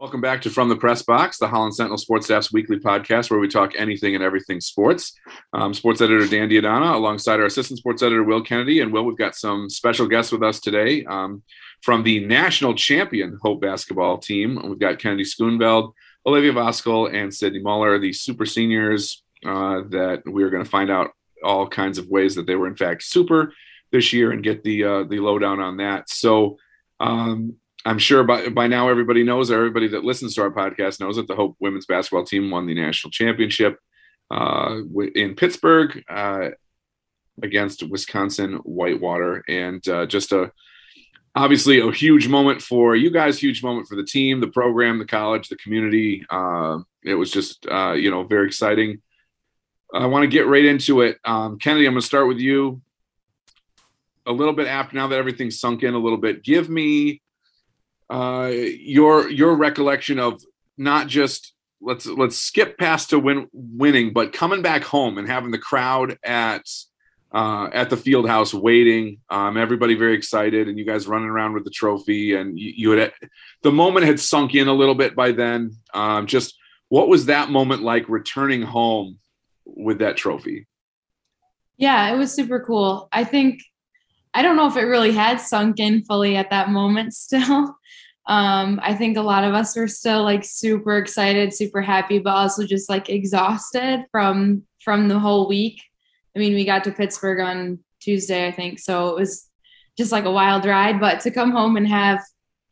Welcome back to From the Press Box, the Holland Sentinel Sports Staff's weekly podcast where we talk anything and everything sports. Um, sports editor Dan D'Addona alongside our assistant sports editor Will Kennedy. And Will, we've got some special guests with us today um, from the national champion Hope basketball team. We've got Kennedy Schoonveld, Olivia Voskuhl, and Sydney Muller, the super seniors uh, that we are going to find out all kinds of ways that they were in fact super this year and get the uh, the lowdown on that. So um, I'm sure by, by now everybody knows, or everybody that listens to our podcast knows that the Hope women's basketball team won the national championship uh, in Pittsburgh uh, against Wisconsin Whitewater, and uh, just a obviously a huge moment for you guys, huge moment for the team, the program, the college, the community. Uh, it was just uh, you know very exciting. I want to get right into it, um, Kennedy. I'm going to start with you. A little bit after now that everything's sunk in a little bit, give me uh, your your recollection of not just let's let's skip past to win winning, but coming back home and having the crowd at uh, at the field house waiting, um, everybody very excited, and you guys running around with the trophy, and you, you had the moment had sunk in a little bit by then. Um, just what was that moment like returning home with that trophy? Yeah, it was super cool. I think I don't know if it really had sunk in fully at that moment still um, I think a lot of us were still like super excited, super happy, but also just like exhausted from from the whole week. I mean, we got to Pittsburgh on Tuesday, I think, so it was just like a wild ride. But to come home and have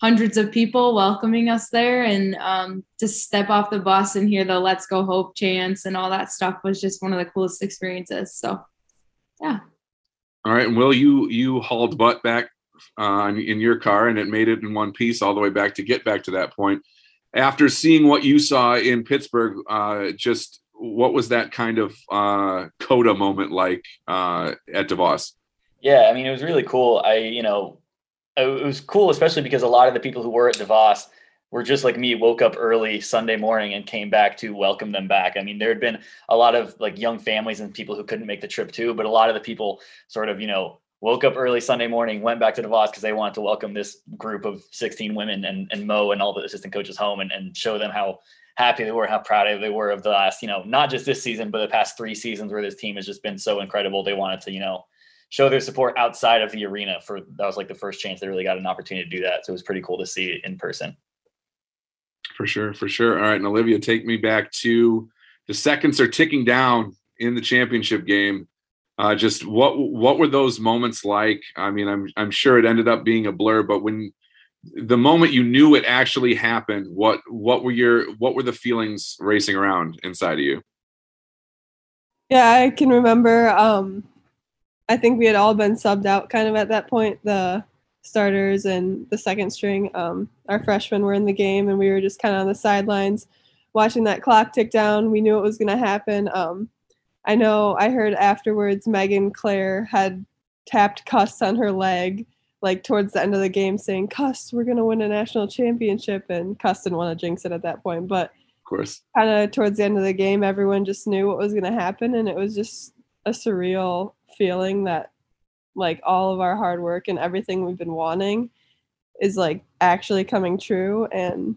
hundreds of people welcoming us there and um, to step off the bus and hear the let's go hope chants and all that stuff was just one of the coolest experiences so yeah all right and will you you hauled butt back uh, in your car and it made it in one piece all the way back to get back to that point. After seeing what you saw in Pittsburgh, uh, just what was that kind of uh, coda moment like uh, at DeVos? Yeah, I mean, it was really cool. I, you know, it was cool, especially because a lot of the people who were at DeVos were just like me, woke up early Sunday morning and came back to welcome them back. I mean, there had been a lot of like young families and people who couldn't make the trip too, but a lot of the people sort of, you know, woke up early Sunday morning, went back to DeVos because they wanted to welcome this group of 16 women and, and Mo and all the assistant coaches home and, and show them how happy they were, how proud they were of the last, you know, not just this season, but the past three seasons where this team has just been so incredible. They wanted to, you know, show their support outside of the arena for that was like the first chance they really got an opportunity to do that. So it was pretty cool to see in person. For sure, for sure. All right. And Olivia, take me back to the seconds are ticking down in the championship game uh, just what what were those moments like? I mean, I'm I'm sure it ended up being a blur, but when the moment you knew it actually happened, what what were your what were the feelings racing around inside of you? Yeah, I can remember. Um, I think we had all been subbed out kind of at that point. The starters and the second string, um, our freshmen were in the game, and we were just kind of on the sidelines watching that clock tick down. We knew it was going to happen. Um, I know I heard afterwards Megan Claire had tapped Cuss on her leg, like towards the end of the game, saying, Cuss, we're going to win a national championship. And Cuss didn't want to jinx it at that point. But of course, kind of towards the end of the game, everyone just knew what was going to happen. And it was just a surreal feeling that, like, all of our hard work and everything we've been wanting is like actually coming true. And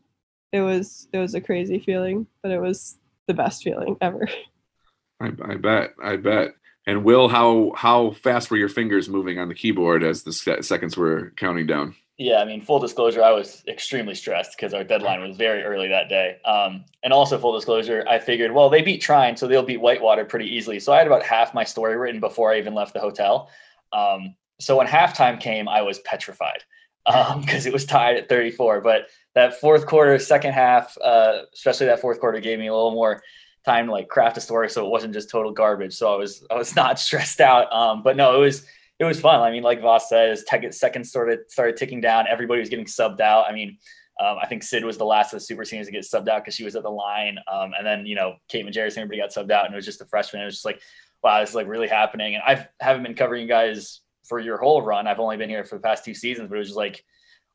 it was, it was a crazy feeling, but it was the best feeling ever. I, I bet. I bet. And Will, how how fast were your fingers moving on the keyboard as the seconds were counting down? Yeah, I mean, full disclosure, I was extremely stressed because our deadline was very early that day. Um, and also, full disclosure, I figured, well, they beat Trine, so they'll beat Whitewater pretty easily. So I had about half my story written before I even left the hotel. Um, so when halftime came, I was petrified because um, it was tied at 34. But that fourth quarter, second half, uh, especially that fourth quarter, gave me a little more time to like craft a story so it wasn't just total garbage. So I was I was not stressed out. Um, but no, it was it was fun. I mean, like Voss says, tech, seconds started started ticking down. Everybody was getting subbed out. I mean, um, I think Sid was the last of the super seniors to get subbed out because she was at the line. Um, and then you know Kate Majerus, everybody got subbed out, and it was just the freshman. It was just like, wow, this is like really happening. And I haven't been covering you guys for your whole run. I've only been here for the past two seasons, but it was just like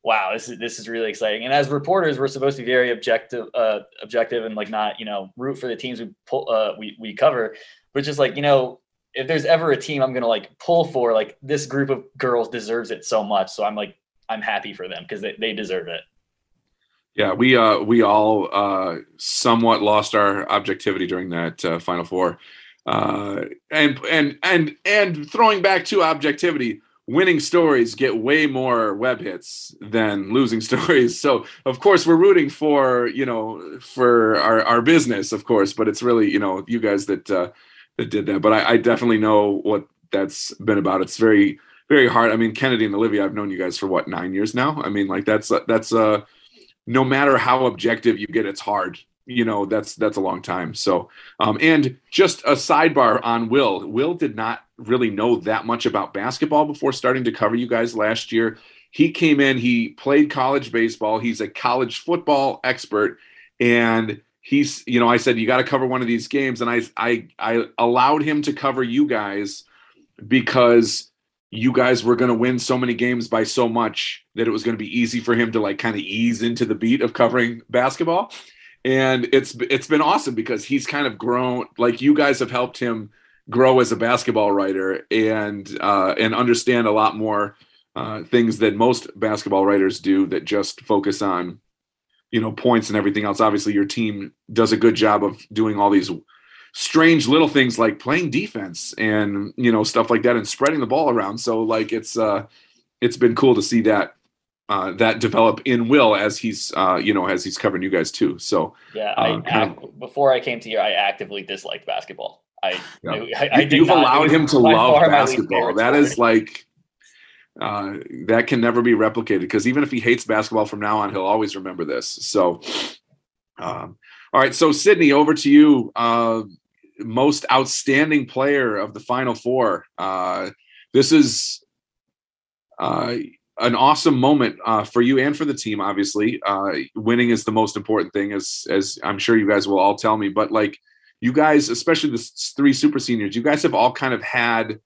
wow, this is this is really exciting. And as reporters, we're supposed to be very objective, uh, objective, and like not you know root for the teams we pull, uh, we we cover, but just like you know. If there's ever a team I'm gonna like pull for, like this group of girls deserves it so much. So I'm like, I'm happy for them because they, they deserve it. Yeah, we uh we all uh somewhat lost our objectivity during that uh, final four. Uh and and and and throwing back to objectivity, winning stories get way more web hits than losing stories. So of course we're rooting for, you know, for our, our business, of course, but it's really, you know, you guys that uh that did that. But I, I definitely know what that's been about. It's very, very hard. I mean, Kennedy and Olivia, I've known you guys for what, nine years now? I mean, like that's that's uh no matter how objective you get, it's hard. You know, that's that's a long time. So, um, and just a sidebar on Will. Will did not really know that much about basketball before starting to cover you guys last year. He came in, he played college baseball, he's a college football expert, and he's, you know, I said, you got to cover one of these games. And I I I allowed him to cover you guys because you guys were going to win so many games by so much that it was going to be easy for him to like kind of ease into the beat of covering basketball and it's it's been awesome because he's kind of grown like you guys have helped him grow as a basketball writer and uh, and understand a lot more uh, things that most basketball writers do that just focus on you know points and everything else. Obviously your team does a good job of doing all these strange little things like playing defense and you know stuff like that and spreading the ball around. So like it's uh it's been cool to see that uh that develop in will as he's uh you know as he's covering you guys too. So yeah I, um, kind act, before i came to here i actively disliked basketball. I, Yeah. I, I you've not- allowed him to love far my least basketball. That is sport. like uh that can never be replicated because even if he hates basketball from now on he'll always remember this. So um all right so sydney over to you. Uh most outstanding player of the final four. Uh this is uh an awesome moment uh, for you and for the team. Obviously, uh, winning is the most important thing, as as I'm sure you guys will all tell me. But like you guys, especially the three super seniors, you guys have all kind of had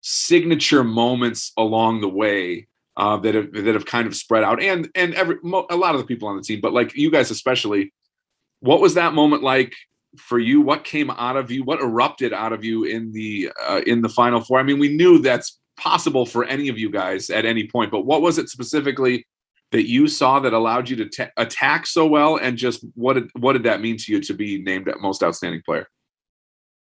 signature moments along the way uh, that have that have kind of spread out, and and every a lot of the people on the team, but like you guys especially. What was that moment like for you? What came out of you? What erupted out of you in the uh, in the final four? I mean, we knew that's possible for any of you guys at any point, but what was it specifically that you saw that allowed you to ta attack so well, and just what did what did that mean to you to be named most outstanding player?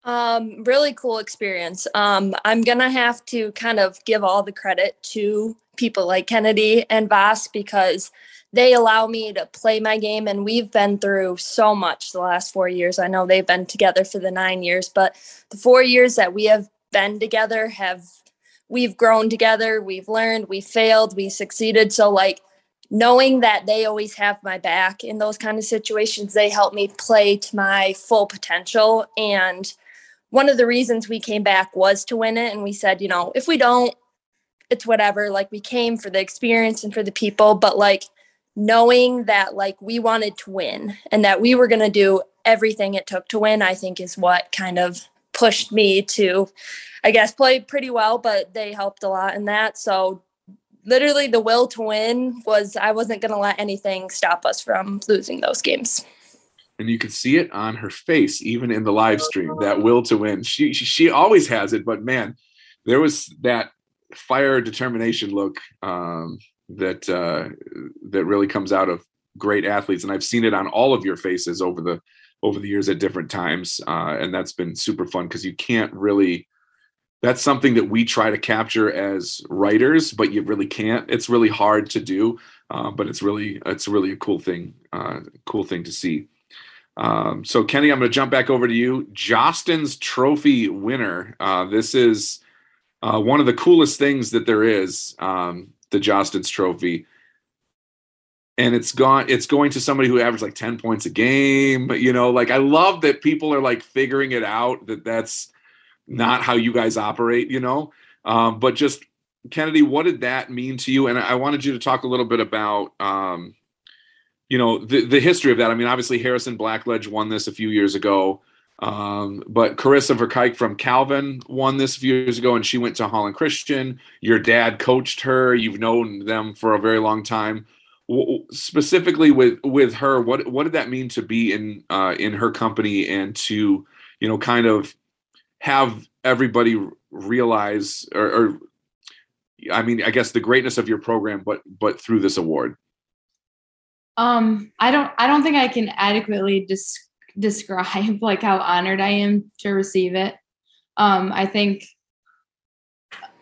Um, really cool experience. Um, I'm gonna have to kind of give all the credit to people like Kennedy and Voss because they allow me to play my game and we've been through so much the last four years. I know they've been together for the nine years, but the four years that we have been together have we've grown together, we've learned, we failed, we succeeded. So like knowing that they always have my back in those kind of situations, they help me play to my full potential. And one of the reasons we came back was to win it. And we said you know if we don't it's whatever. Like we came for the experience and for the people. But like knowing that like we wanted to win and that we were going to do everything it took to win i think is what kind of pushed me to i guess play pretty well but they helped a lot in that. So literally the will to win was i wasn't going to let anything stop us from losing those games. And you could see it on her face even in the live stream that will to win. She she, always has it but man there was that fire determination look um that uh that really comes out of great athletes. And i've seen it on all of your faces over the over the years at different times uh and that's been super fun because you can't really that's something that we try to capture as writers but you really can't it's really hard to do uh, but it's really it's really a cool thing uh cool thing to see um, so Kenny, I'm going to jump back over to you. Jostens Trophy winner. Uh, this is uh, one of the coolest things that there is. Um, the Jostens Trophy, and it's gone. It's going to somebody who averaged like 10 points a game. You know, like I love that people are like figuring it out that that's not how you guys operate. You know, um, but just Kennedy, what did that mean to you? And I wanted you to talk a little bit about. Um, you know the the history of that. I mean, obviously Harrison Blackledge won this a few years ago, um, but Carissa Verkaik from Calvin won this a few years ago, and she went to Holland Christian. Your dad coached her. You've known them for a very long time. Specifically with with her, what what did that mean to be in uh, in her company and to you know kind of have everybody realize or, or I mean, I guess the greatness of your program, but but through this award. Um, I don't I don't think I can adequately des- describe like how honored I am to receive it. Um, I think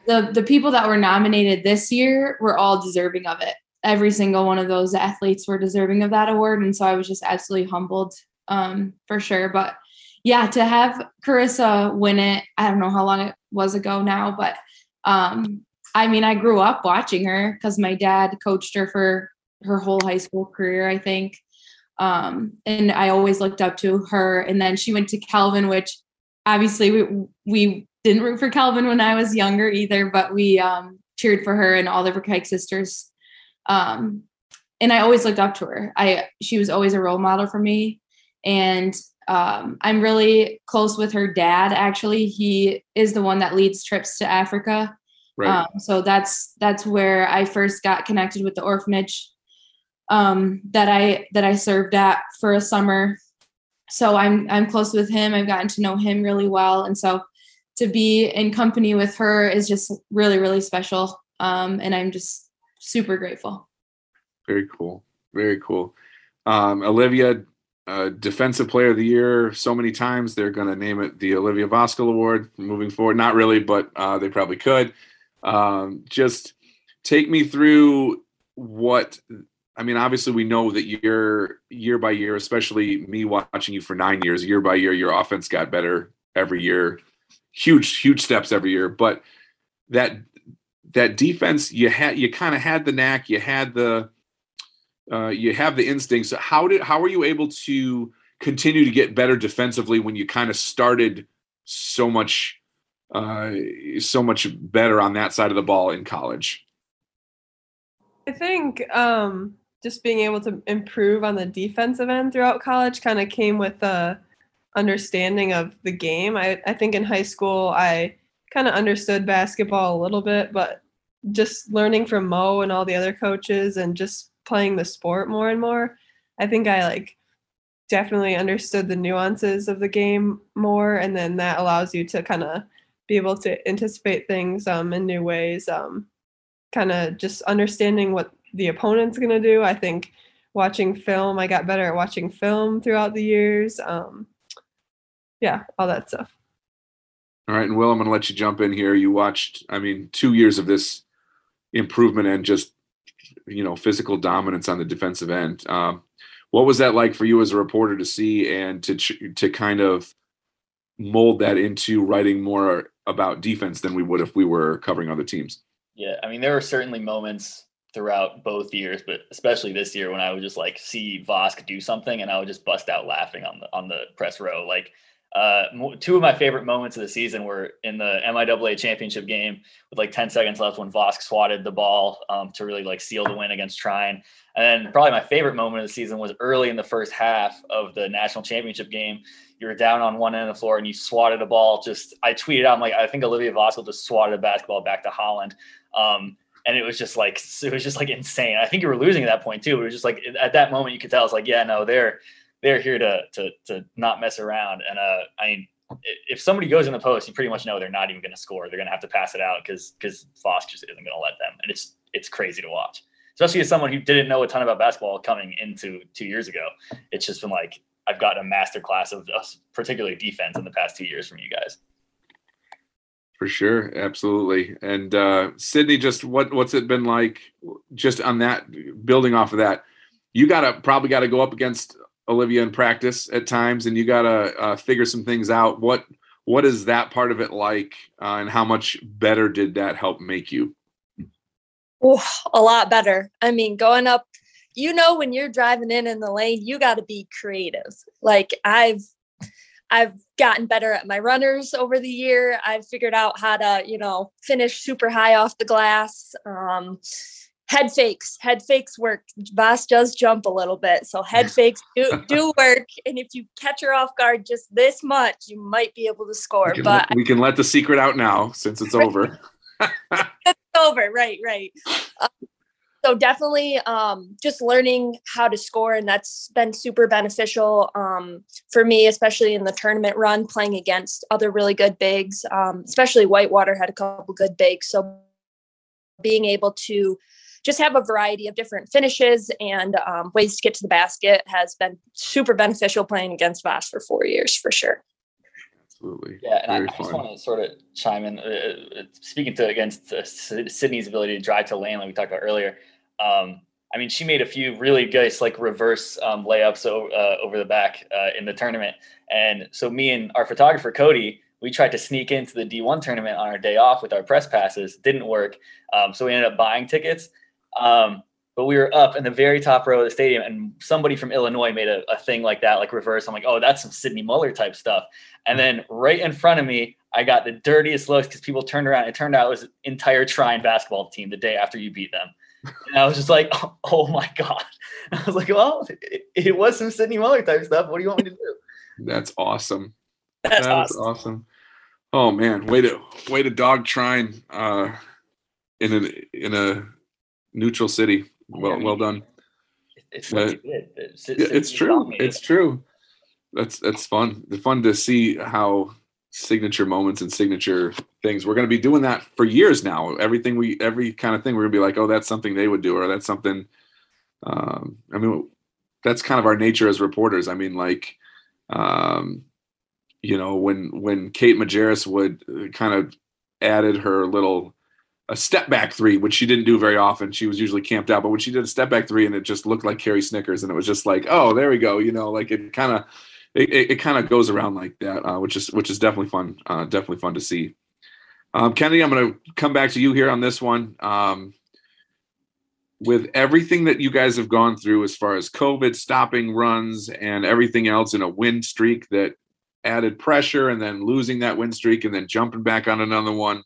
the the people that were nominated this year were all deserving of it. Every single one of those athletes were deserving of that award, and so I was just absolutely humbled um, for sure. But yeah, to have Carissa win it, I don't know how long it was ago now, but um, I mean, I grew up watching her because my dad coached her for her whole high school career, I think. Um, and I always looked up to her. And then she went to Calvin, which obviously we, we didn't root for Calvin when I was younger either, but we um, cheered for her and all the Verkaik sisters. Um, and I always looked up to her. I she was always a role model for me, and um, I'm really close with her dad. Actually, he is the one that leads trips to Africa. Right. Um, so that's that's where I first got connected with the orphanage um, that I that I served at for a summer. So I'm I'm close with him. I've gotten to know him really well, and so to be in company with her is just really really special. Um, and I'm just super grateful. Very cool. Very cool. Um, Olivia, uh, Defensive Player of the Year so many times. They're going to name it the Olivia Voskuhl Award moving forward. Not really, but uh, they probably could. Um, just take me through what I mean. Obviously, we know that year year by year, especially me watching you for nine years, year by year, your offense got better every year. Huge, huge steps every year. But that that defense, you had you kind of had the knack, you had the uh, you have the instincts. How did how were you able to continue to get better defensively when you kind of started so much uh, so much better on that side of the ball in college? I think um, just being able to improve on the defensive end throughout college kind of came with the understanding of the game. I, I think in high school, I kind of understood basketball a little bit, but just learning from Mo and all the other coaches and just playing the sport more and more, I think I like definitely understood the nuances of the game more. And then that allows you to kind of be able to anticipate things um, in new ways. Um, kind of just understanding what the opponent's going to do. I think watching film, I got better at watching film throughout the years. Um, yeah, all that stuff. All right, and Will, I'm going to let you jump in here. You watched, I mean, two years of this improvement and just, you know, physical dominance on the defensive end. Um, what was that like for you as a reporter to see and to to kind of mold that into writing more about defense than we would if we were covering other teams. Yeah, I mean, there were certainly moments throughout both years, but especially this year when I would just like see Vosk do something and I would just bust out laughing on the on the press row. Like uh, two of my favorite moments of the season were in the MIAA championship game with like 10 seconds left when Vosk swatted the ball um, to really like seal the win against Trine. And then probably my favorite moment of the season was early in the first half of the national championship game. You were down on one end of the floor and you swatted a ball. Just I tweeted out, I'm like, I think Olivia Voskuhl just swatted a basketball back to Holland. Um, and it was just like it was just like insane. I think you were losing at that point too. It was just like at that moment you could tell it's like, yeah, no, they're they're here to to to not mess around. And uh, I mean, if somebody goes in the post, you pretty much know they're not even going to score. They're going to have to pass it out because because Voss just isn't going to let them. And it's it's crazy to watch especially as someone who didn't know a ton about basketball coming into two years ago. It's just been like I've gotten a master class of particularly defense in the past two years from you guys. For sure, absolutely. And uh, Sydney, just what what's it been like? Just on that, building off of that, you gotta probably got to go up against Olivia in practice at times, and you gotta uh, figure some things out. What what is that part of it like, uh, and how much better did that help make you? Oh, a lot better. I mean, going up, you know, when you're driving in in the lane, you got to be creative. Like I've, I've gotten better at my runners over the year. I've figured out how to, you know, finish super high off the glass. Um, head fakes, head fakes work. Voss does jump a little bit, so head fakes do, do work. And if you catch her off guard just this much, you might be able to score. We but let, we can let the secret out now since it's over. it's over. Right, right. Um, so definitely um, just learning how to score and that's been super beneficial um, for me especially in the tournament run playing against other really good bigs um, especially whitewater had a couple good bigs so being able to just have a variety of different finishes and um, ways to get to the basket has been super beneficial playing against Voss for four years for sure. Absolutely. Yeah, and I, I, just want to sort of chime in. Uh, uh, speaking to against uh, Sydney's ability to drive to lane, like we talked about earlier. Um, I mean, she made a few really good like reverse um, layups o- uh, over the back uh, in the tournament, and so me and our photographer Cody, we tried to sneak into the D1 tournament on our day off with our press passes. Didn't work, um, so we ended up buying tickets. Um, but we were up in the very top row of the stadium, and somebody from Illinois made a, a thing like that, like reverse. I'm like, oh, that's some Sydney Muller type stuff. And then right in front of me, I got the dirtiest looks because people turned around. It turned out it was an entire Trine basketball team the day after you beat them. And I was just like, oh, oh my God. I was like, well, it, it, was some Sydney Muller type stuff. What do you want me to do? That's awesome. That's, That's awesome. awesome. Oh man, way to way to dog Trine uh, in a in a neutral city. Well, well done. It's uh, it's, it's true. It's true. That's that's fun. It's fun to see how signature moments and signature things. We're going to be doing that for years now. Everything we, every kind of thing, we're going to be like, oh, that's something they would do, or that's something. Um, I mean, that's kind of our nature as reporters. I mean, like, um, you know, when when Kate Majerus would uh, kind of added her little a step back three, which she didn't do very often. She was usually camped out, but when she did a step back three, and it just looked like Carrie Snickers, and it was just like, oh, there we go. You know, like it kind of it, it, kind of goes around like that, uh, which is which is definitely fun. Uh, definitely fun to see. Um, Kennedy, I'm going to come back to you here on this one. Um, with everything that you guys have gone through as far as COVID stopping runs and everything else in a win streak that added pressure and then losing that win streak and then jumping back on another one.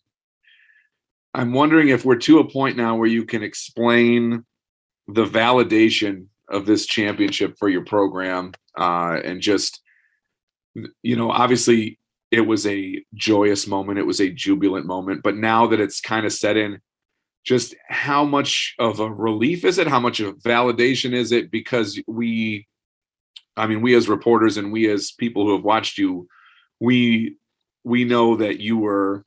I'm wondering if we're to a point now where you can explain the validation of this championship for your program uh, and just you know obviously it was a joyous moment it was a jubilant moment but now that it's kind of set in just how much of a relief is it? How much of validation is it? Because we i mean we as reporters and we as people who have watched you we we know that you were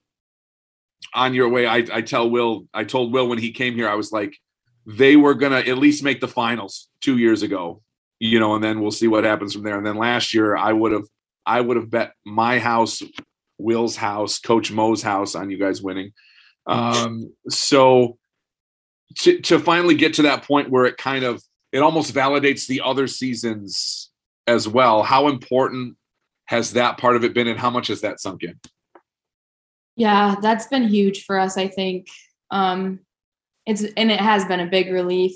on your way i i tell will i told will when he came here i was like they were to at least make the finals two years ago, you know, and then we'll see what happens from there. And then last year, I would have, I would have bet my house, Will's house, Coach Mo's house on you guys winning. Um, so to, to finally get to that point where it kind of, it almost validates the other seasons as well. How important has that part of it been and how much has that sunk in? Yeah, that's been huge for us, I think. Um, it's and it has been a big relief.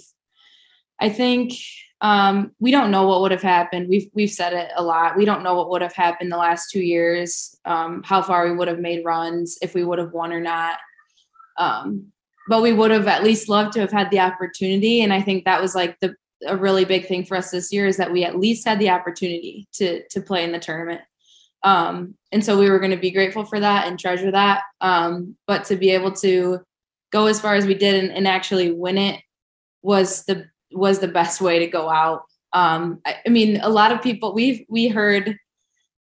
I think um, we don't know what would have happened. We've we've said it a lot. We don't know what would have happened the last two years. Um, how far we would have made runs if we would have won or not. Um, but we would have at least loved to have had the opportunity. And I think that was like the a really big thing for us this year is that we at least had the opportunity to to play in the tournament. Um, and so we were going to be grateful for that and treasure that. Um, but to be able to go as far as we did and, and actually win it was the was the best way to go out. Um, I, I, mean, a lot of people we we heard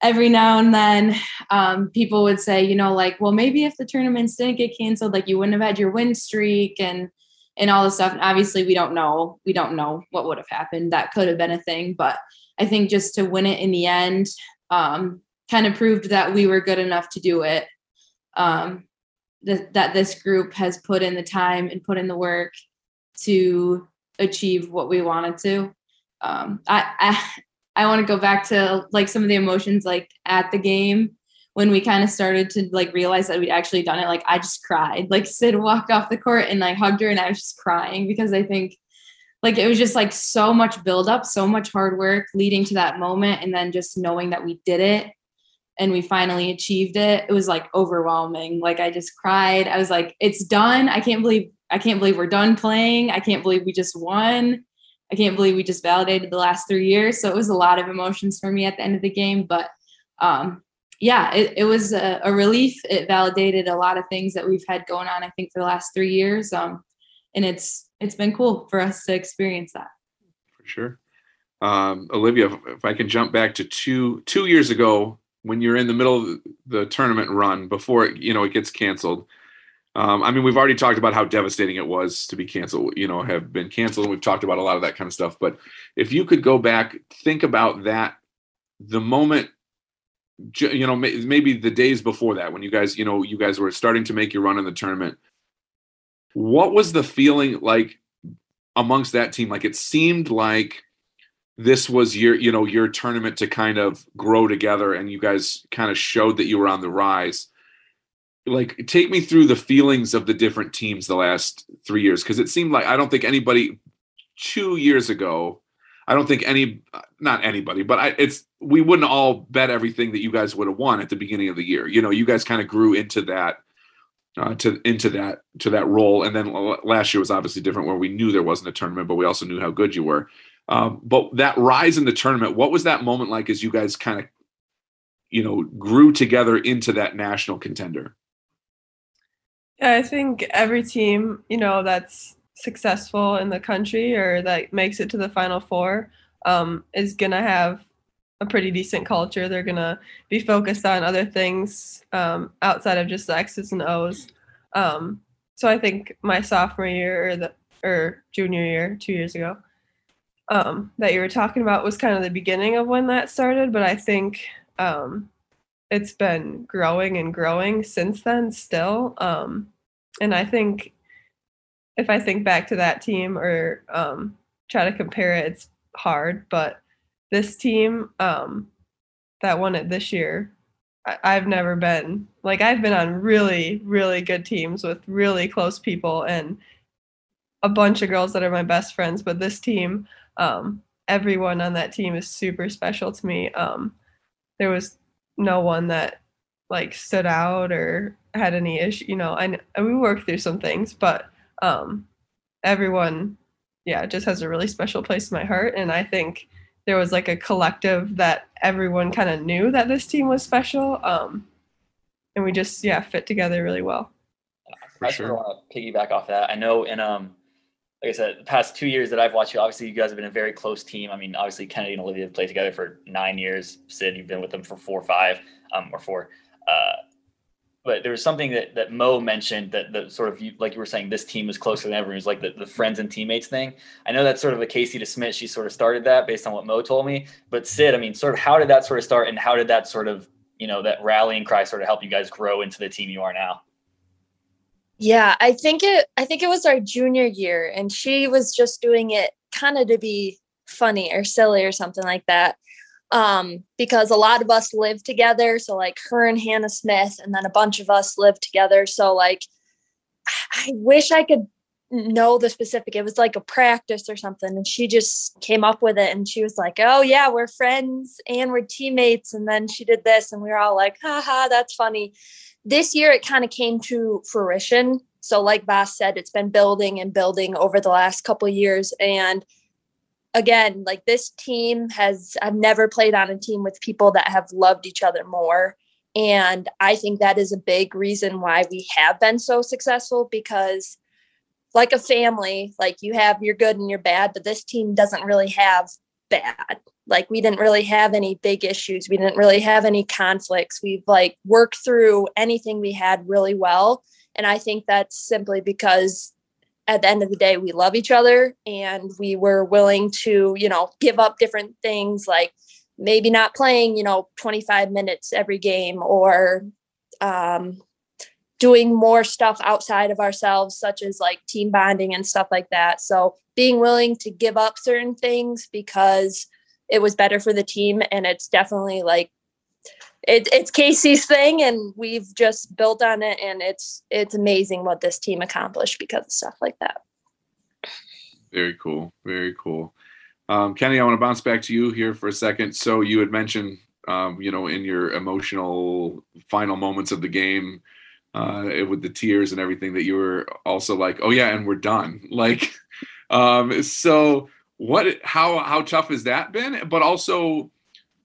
every now and then um, people would say, you know, like, well, maybe if the tournaments didn't get canceled, like you wouldn't have had your win streak and and all this stuff. And obviously, we don't know. We don't know what would have happened. That could have been a thing, but I think just to win it in the end um, kind of proved that we were good enough to do it. Um, th- that this group has put in the time and put in the work to achieve what we wanted to. Um, I I, I want to go back to like some of the emotions like at the game when we kind of started to like realize that we'd actually done it. Like I just cried. Like Sid walked off the court and I hugged her and I was just crying because I think like it was just like so much buildup, so much hard work leading to that moment, and then just knowing that we did it and we finally achieved it it was like overwhelming. Like i just cried. I was like it's done. I can't believe i can't believe we're done playing. I can't believe we just won. I can't believe we just validated the last three years. So it was a lot of emotions for me at the end of the game but um yeah it, it was a, a relief. It validated a lot of things that we've had going on i think for the last three years um and it's it's been cool for us to experience that. For sure. Um, Olivia, if I can jump back to two two years ago, when you're in the middle of the tournament run before it, you know it gets canceled. Um, I mean, we've already talked about how devastating it was to be canceled, you know, have been canceled. And we've talked about a lot of that kind of stuff. But if you could go back, think about that, the moment, you know, maybe the days before that, when you guys, you know, you guys were starting to make your run in the tournament. What was the feeling like amongst that team? Like it seemed like this was your, you know, your tournament to kind of grow together and you guys kind of showed that you were on the rise like take me through the feelings of the different teams the last three years because it seemed like I don't think anybody two years ago, I don't think any not anybody, but I, it's we wouldn't all bet everything that you guys would have won at the beginning of the year. You know, you guys kind of grew into that uh, to into that to that role, and then last year was obviously different where we knew there wasn't a tournament, but we also knew how good you were. Um, but that rise in the tournament, what was that moment like as you guys kind of you know grew together into that national contender? Yeah, I think every team, you know, that's successful in the country or that makes it to the final four um, is going to have a pretty decent culture. They're going to be focused on other things um, outside of just the X's and O's. Um, so I think my sophomore year or the or junior year, two years ago, um, that you were talking about was kind of the beginning of when that started. But I think um, it's been growing and growing since then still um, and i think if i think back to that team or um, try to compare it it's hard but this team um, that won it this year i've never been like i've been on really really good teams with really close people and a bunch of girls that are my best friends but this team um, everyone on that team is super special to me um, there was no one that like stood out or had any issue. You know, I we worked through some things, but um, everyone, yeah, just has a really special place in my heart. And I think there was like a collective that everyone kind of knew that this team was special, um, and we just yeah fit together really well. I sure. want to piggyback off that. I know in um like I said, the past two years that I've watched you, obviously you guys have been a very close team. I mean, obviously Kennedy and Olivia have played together for nine years. Sid, you've been with them for four or five, um, or four. Uh, but there was something that, that Mo mentioned that the sort of like you were saying, this team is closer than ever. It was like the, the friends and teammates thing. I know that's sort of a Casey to Smith. She sort of started that based on what Mo told me. But Sid, I mean, sort of how did that sort of start, and how did that sort of you know that rallying cry sort of help you guys grow into the team you are now? Yeah, I think it I think it was our junior year and she was just doing it kind of to be funny or silly or something like that. Um, because a lot of us live together. So like her and Hannah Smith, and then a bunch of us live together. So like I wish I could know the specific. It was like a practice or something. And she just came up with it and she was like, Oh yeah, we're friends and we're teammates. And then she did this and we were all like, haha, that's funny this year it kind of came to fruition. So, like Voss said, it's been building and building over the last couple years. And again, like this team has, I've never played on a team with people that have loved each other more. And I think that is a big reason why we have been so successful because, like a family, like you have your good and your bad, but this team doesn't really have bad like we didn't really have any big issues. We didn't really have any conflicts. We've like worked through anything we had really well. And i think that's simply because at the end of the day we love each other and we were willing to you know give up different things like maybe not playing you know 25 minutes every game or um, doing more stuff outside of ourselves such as like team bonding and stuff like that. So being willing to give up certain things because it was better for the team and it's definitely like it, it's Casey's thing and we've just built on it and it's it's amazing what this team accomplished because of stuff like that. Very cool. Very cool. Um, Kenny, I want to bounce back to you here for a second. So you had mentioned, um, you know, in your emotional final moments of the game, uh, with the tears and everything, that you were also like, "Oh yeah, and we're done." Like, um, so what how how tough has that been? But also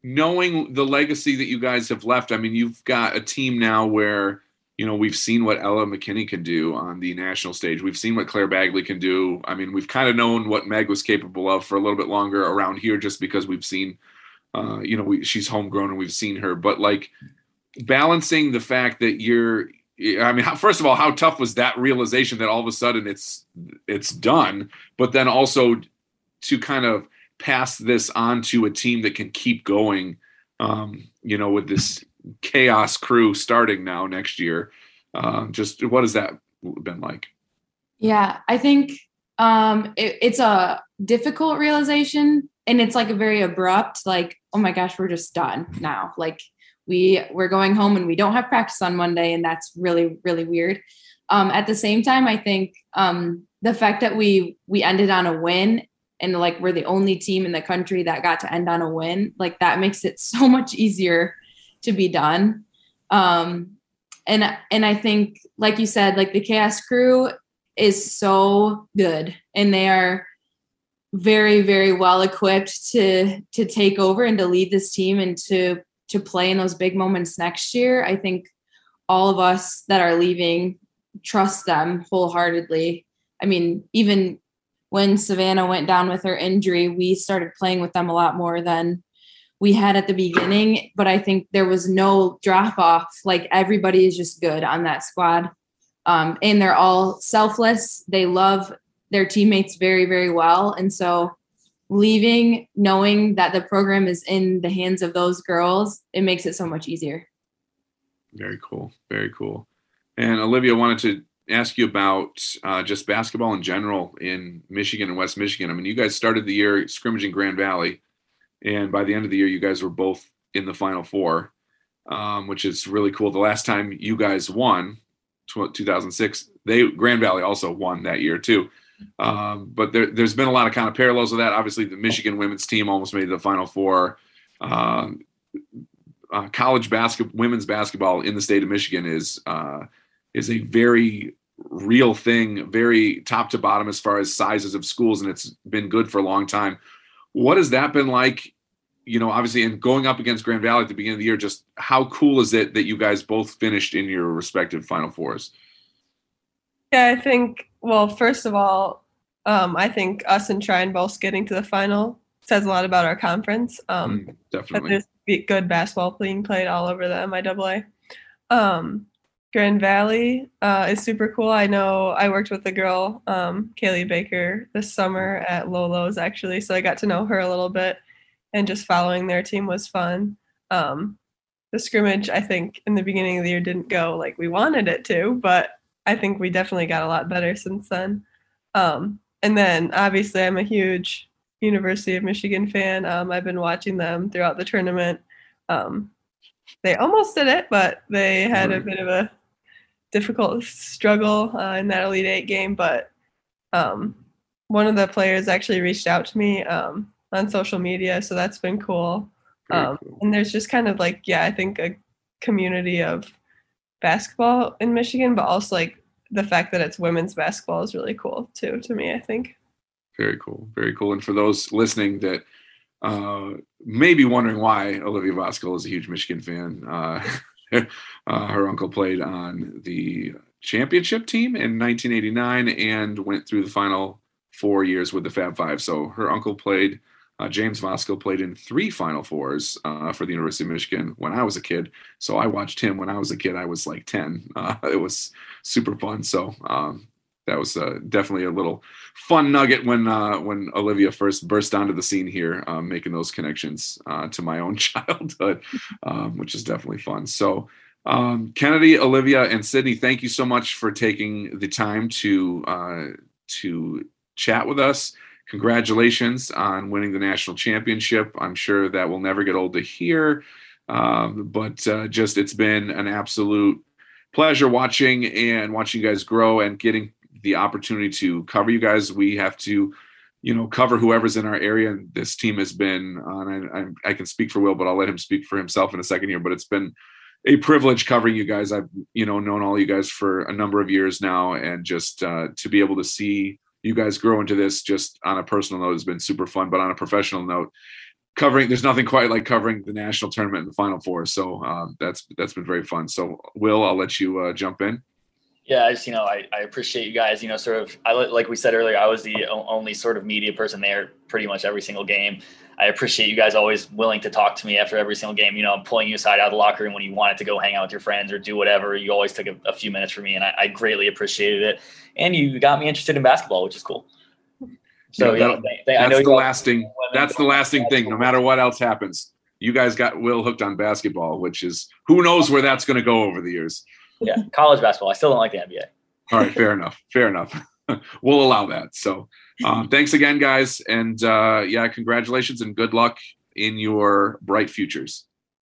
knowing the legacy that you guys have left i mean you've got a team now where you know we've seen what ella mckinney can do on the national stage. We've seen what claire bagley can do. I mean we've kind of known what meg was capable of for a little bit longer around here just because we've seen uh, you know we, she's homegrown and we've seen her. But like balancing the fact that you're I mean, first of all, how tough was that realization that all of a sudden it's it's done, but then also to kind of pass this on to a team that can keep going, um, you know, with this chaos crew starting now next year. Uh, just what has that been like? Yeah, I think um, it, it's a difficult realization, and it's like a very abrupt, like, oh my gosh, we're just done now. Like we we're going home and we don't have practice on Monday, and that's really really weird. Um, at the same time, I think um, the fact that we we ended on a win and like we're the only team in the country that got to end on a win, like that makes it so much easier to be done. Um, and and I think, like you said, like the chaos crew is so good, and they are very very well equipped to to take over and to lead this team and to to play in those big moments next year. I think all of us that are leaving trust them wholeheartedly. I mean, even when Savannah went down with her injury, we started playing with them a lot more than we had at the beginning. But I think there was no drop off. Like everybody is just good on that squad. Um, and they're all selfless. They love their teammates very, very well. And so leaving knowing that the program is in the hands of those girls it makes it so much easier very cool very cool and olivia wanted to ask you about uh, just basketball in general in michigan and west michigan i mean you guys started the year scrimmaging grand valley and by the end of the year you guys were both in the final four um, which is really cool the last time you guys won 2006 they grand valley also won that year too um, but there, has been a lot of kind of parallels with that. Obviously, the Michigan women's team almost made the Final Four. Um, uh, college basketball, women's basketball in the state of Michigan is uh, is a very real thing, very top to bottom as far as sizes of schools, and it's been good for a long time. What has that been like? You know, obviously, and going up against Grand Valley at the beginning of the year, just how cool is it that you guys both finished in your respective Final Fours? Yeah, I think well, first of all, um, I think us and Trine both getting to the final says a lot about our conference. Um, mm, definitely. There's good basketball being played all over the MIAA. Um, Grand Valley uh, is super cool. I know I worked with a girl, um, Kaylee Baker, this summer at Lolo's actually, so I got to know her a little bit, and just following their team was fun. Um, the scrimmage, I think, in the beginning of the year didn't go like we wanted it to, but I think we definitely got a lot better since then. Um, and then obviously, I'm a huge University of Michigan fan. Um, I've been watching them throughout the tournament. Um, they almost did it, but they had a bit of a difficult struggle uh, in that Elite Eight game. But um, one of the players actually reached out to me um, on social media, so that's been cool. Um, cool. And there's just kind of like, yeah, I think a community of basketball in Michigan, but also like the fact that it's women's basketball is really cool too to me. I think. Very cool, very cool. And for those listening that uh, may be wondering why Olivia Voskuhl is a huge Michigan fan, uh, uh, her uncle played on the championship team in 1989 and went through the final four years with the Fab Five. So her uncle played uh, James Voskuil played in three Final Fours uh, for the University of Michigan when I was a kid. So I watched him when I was a kid. I was like 10. Uh, it was super fun. So um, that was uh, definitely a little fun nugget when uh, when Olivia first burst onto the scene here, um, making those connections uh, to my own childhood, um, which is definitely fun. So. Um, Kennedy, Olivia, and Sydney, thank you so much for taking the time to to chat with us congratulations on winning the national championship. I'm sure that will never get old to hear. Um, but uh, just it's been an absolute pleasure watching and watching you guys grow and getting the opportunity to cover you guys. We have to, you know, cover whoever's in our area. And this team has been, uh, I, I can speak for Will, but I'll let him speak for himself in a second here. But it's been a privilege covering you guys. I've, you know, known all you guys for a number of years now, and just uh, to be able to see you guys grow into this just on a personal note has been super fun. But on a professional note, covering there's nothing quite like covering the national tournament and the final four. So um, that's that's been very fun. So Will, I'll let you uh, jump in. Yeah, I just you know I, I appreciate you guys. You know, sort of I like we said earlier, I was the only sort of media person there pretty much every single game. I appreciate you guys always willing to talk to me after every single game. You know, I'm pulling you aside out of the locker room when you wanted to go hang out with your friends or do whatever. You always took a, a few minutes for me, and I, I, greatly appreciated it. And you got me interested in basketball, which is cool. So yeah, yeah that's the lasting. That's the lasting thing. No matter what else happens, you guys got Will hooked on basketball, which is who knows where that's going to go over the years. Yeah, college basketball. I still don't like the NBA. All right, fair enough. Fair enough. we'll allow that. So, um, thanks again, guys, and uh, yeah, congratulations and good luck in your bright futures.